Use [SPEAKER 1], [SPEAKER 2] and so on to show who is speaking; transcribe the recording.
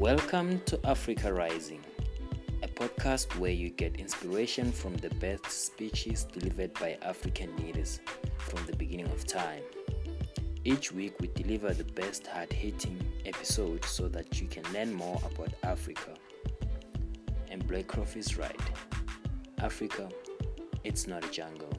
[SPEAKER 1] Welcome to Africa Rising, a podcast where you get inspiration from the best speeches delivered by African leaders from the beginning of time. Each week, we deliver the best hard hitting episodes so that you can learn more about Africa. And Blackcroft is right Africa, it's not a jungle.